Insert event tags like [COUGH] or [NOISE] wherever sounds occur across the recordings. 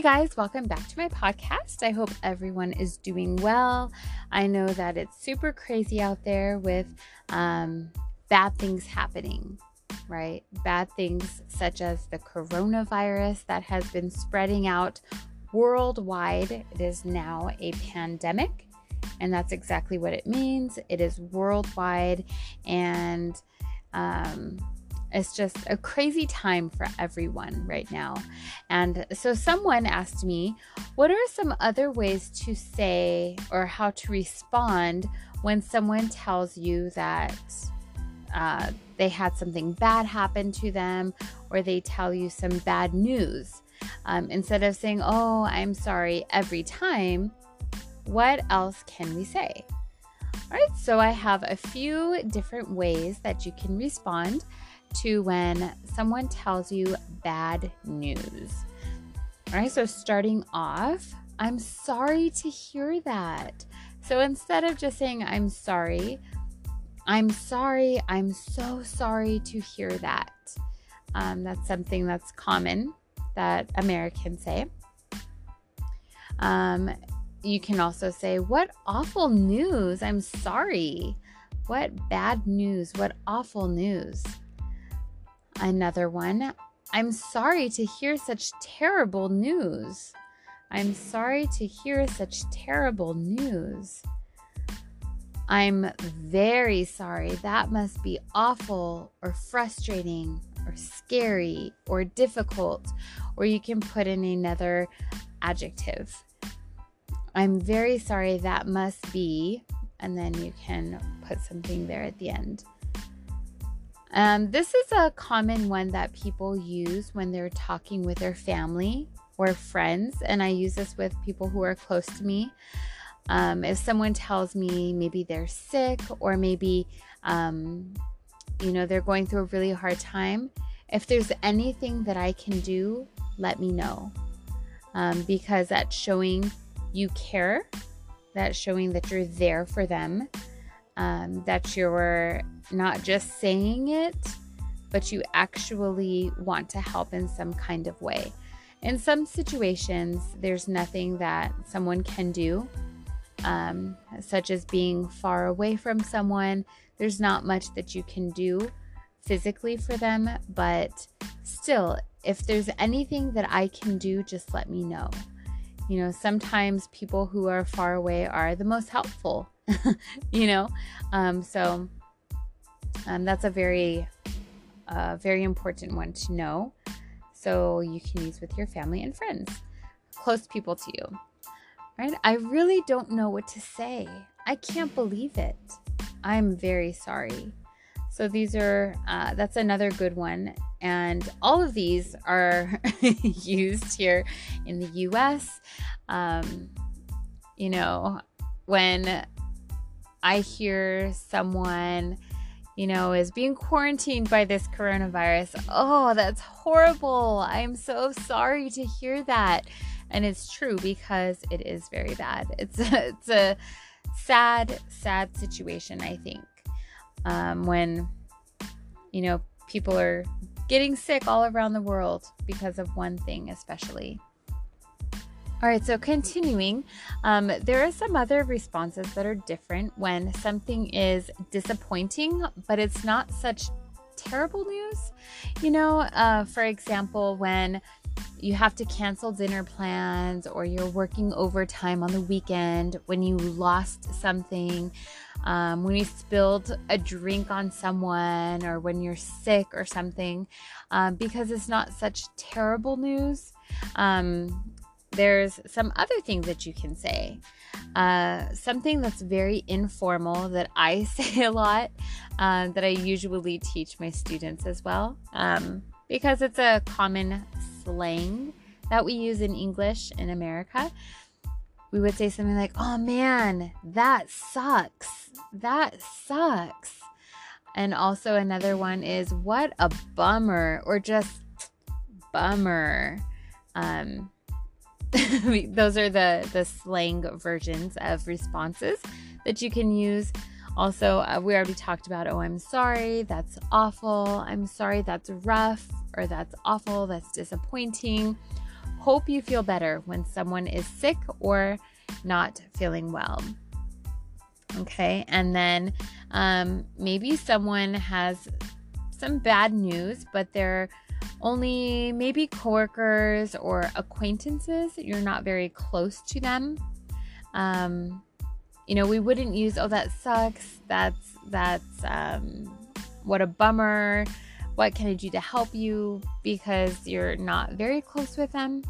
Hey guys, welcome back to my podcast. I hope everyone is doing well. I know that it's super crazy out there with um, bad things happening, right? Bad things such as the coronavirus that has been spreading out worldwide. It is now a pandemic, and that's exactly what it means. It is worldwide, and um, it's just a crazy time for everyone right now. And so someone asked me, what are some other ways to say or how to respond when someone tells you that uh, they had something bad happen to them or they tell you some bad news? Um, instead of saying, oh, I'm sorry every time, what else can we say? All right, so I have a few different ways that you can respond to when someone tells you bad news. All right, so starting off, I'm sorry to hear that. So instead of just saying, I'm sorry, I'm sorry, I'm so sorry to hear that. Um, that's something that's common that Americans say. Um, you can also say, What awful news! I'm sorry. What bad news? What awful news? Another one, I'm sorry to hear such terrible news. I'm sorry to hear such terrible news. I'm very sorry. That must be awful or frustrating or scary or difficult, or you can put in another adjective. I'm very sorry. That must be, and then you can put something there at the end. Um, this is a common one that people use when they're talking with their family or friends, and I use this with people who are close to me. Um, if someone tells me maybe they're sick or maybe, um, you know, they're going through a really hard time, if there's anything that I can do, let me know. Um, because that's showing you care, that's showing that you're there for them, um, that you're not just saying it, but you actually want to help in some kind of way. In some situations, there's nothing that someone can do, um, such as being far away from someone. There's not much that you can do physically for them, but still, if there's anything that I can do, just let me know. You know, sometimes people who are far away are the most helpful, [LAUGHS] you know? Um, so, um, that's a very, uh, very important one to know. So you can use with your family and friends, close people to you. Right? I really don't know what to say. I can't believe it. I'm very sorry. So these are uh, that's another good one, and all of these are [LAUGHS] used here in the U.S. Um, you know, when I hear someone you know, is being quarantined by this coronavirus. Oh, that's horrible. I'm so sorry to hear that. And it's true because it is very bad. [LAUGHS] It's a, it's a sad, sad situation, I think. Um, when, you know, people are getting sick all around the world because of one thing, especially. All right, so continuing, um, there are some other responses that are different when something is disappointing, but it's not such terrible news. You know, uh, for example, when you have to cancel dinner plans or you're working overtime on the weekend, when you lost something, um, when you spilled a drink on someone, or when you're sick or something, um, because it's not such terrible news. Um, there's some other things that you can say. Uh, something that's very informal that I [LAUGHS] say a lot, uh, that I usually teach my students as well, um, because it's a common slang that we use in English in America. We would say something like, oh man, that sucks. That sucks. And also, another one is, what a bummer, or just bummer. Um, [LAUGHS] those are the the slang versions of responses that you can use. Also, uh, we already talked about, oh, I'm sorry, that's awful. I'm sorry, that's rough, or that's awful, that's disappointing. hope you feel better when someone is sick or not feeling well. Okay, and then um, maybe someone has some bad news, but they're only maybe coworkers or acquaintances. You're not very close to them. Um, you know, we wouldn't use, oh, that sucks. That's, that's, um, what a bummer. What can I do to help you? Because you're not very close with them.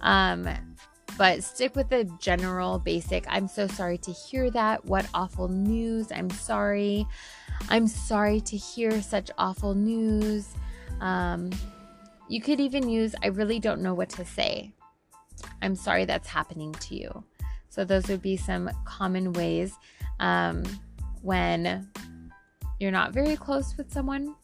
Um, but stick with the general basic. I'm so sorry to hear that. What awful news. I'm sorry. I'm sorry to hear such awful news. Um, you could even use, I really don't know what to say. I'm sorry that's happening to you. So, those would be some common ways um, when you're not very close with someone.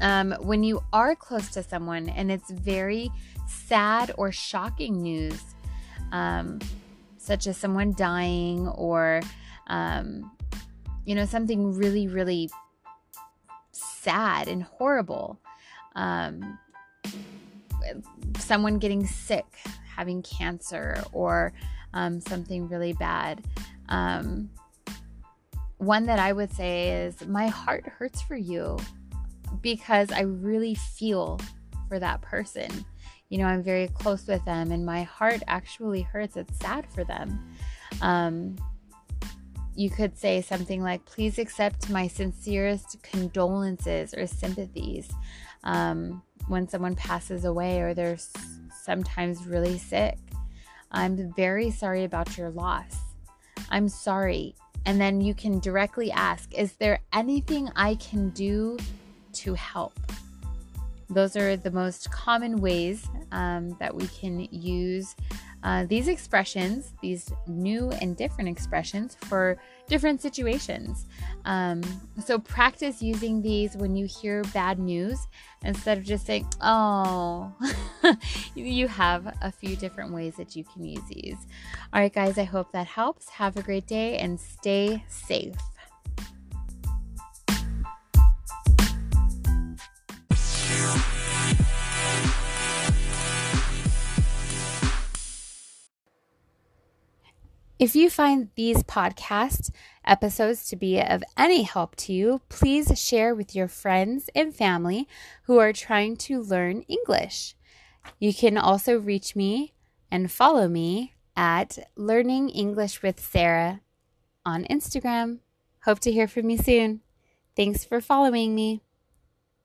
Um, when you are close to someone and it's very sad or shocking news, um, such as someone dying or, um, you know, something really, really sad and horrible. Um, someone getting sick, having cancer, or um, something really bad. Um, one that I would say is my heart hurts for you because I really feel for that person. You know, I'm very close with them and my heart actually hurts. It's sad for them. Um, you could say something like, please accept my sincerest condolences or sympathies um, when someone passes away or they're sometimes really sick. I'm very sorry about your loss. I'm sorry. And then you can directly ask, is there anything I can do to help? Those are the most common ways um, that we can use uh, these expressions, these new and different expressions for different situations. Um, so practice using these when you hear bad news instead of just saying, oh, [LAUGHS] you have a few different ways that you can use these. All right, guys, I hope that helps. Have a great day and stay safe. If you find these podcast episodes to be of any help to you, please share with your friends and family who are trying to learn English. You can also reach me and follow me at Learning English with Sara on Instagram. Hope to hear from you soon. Thanks for following me.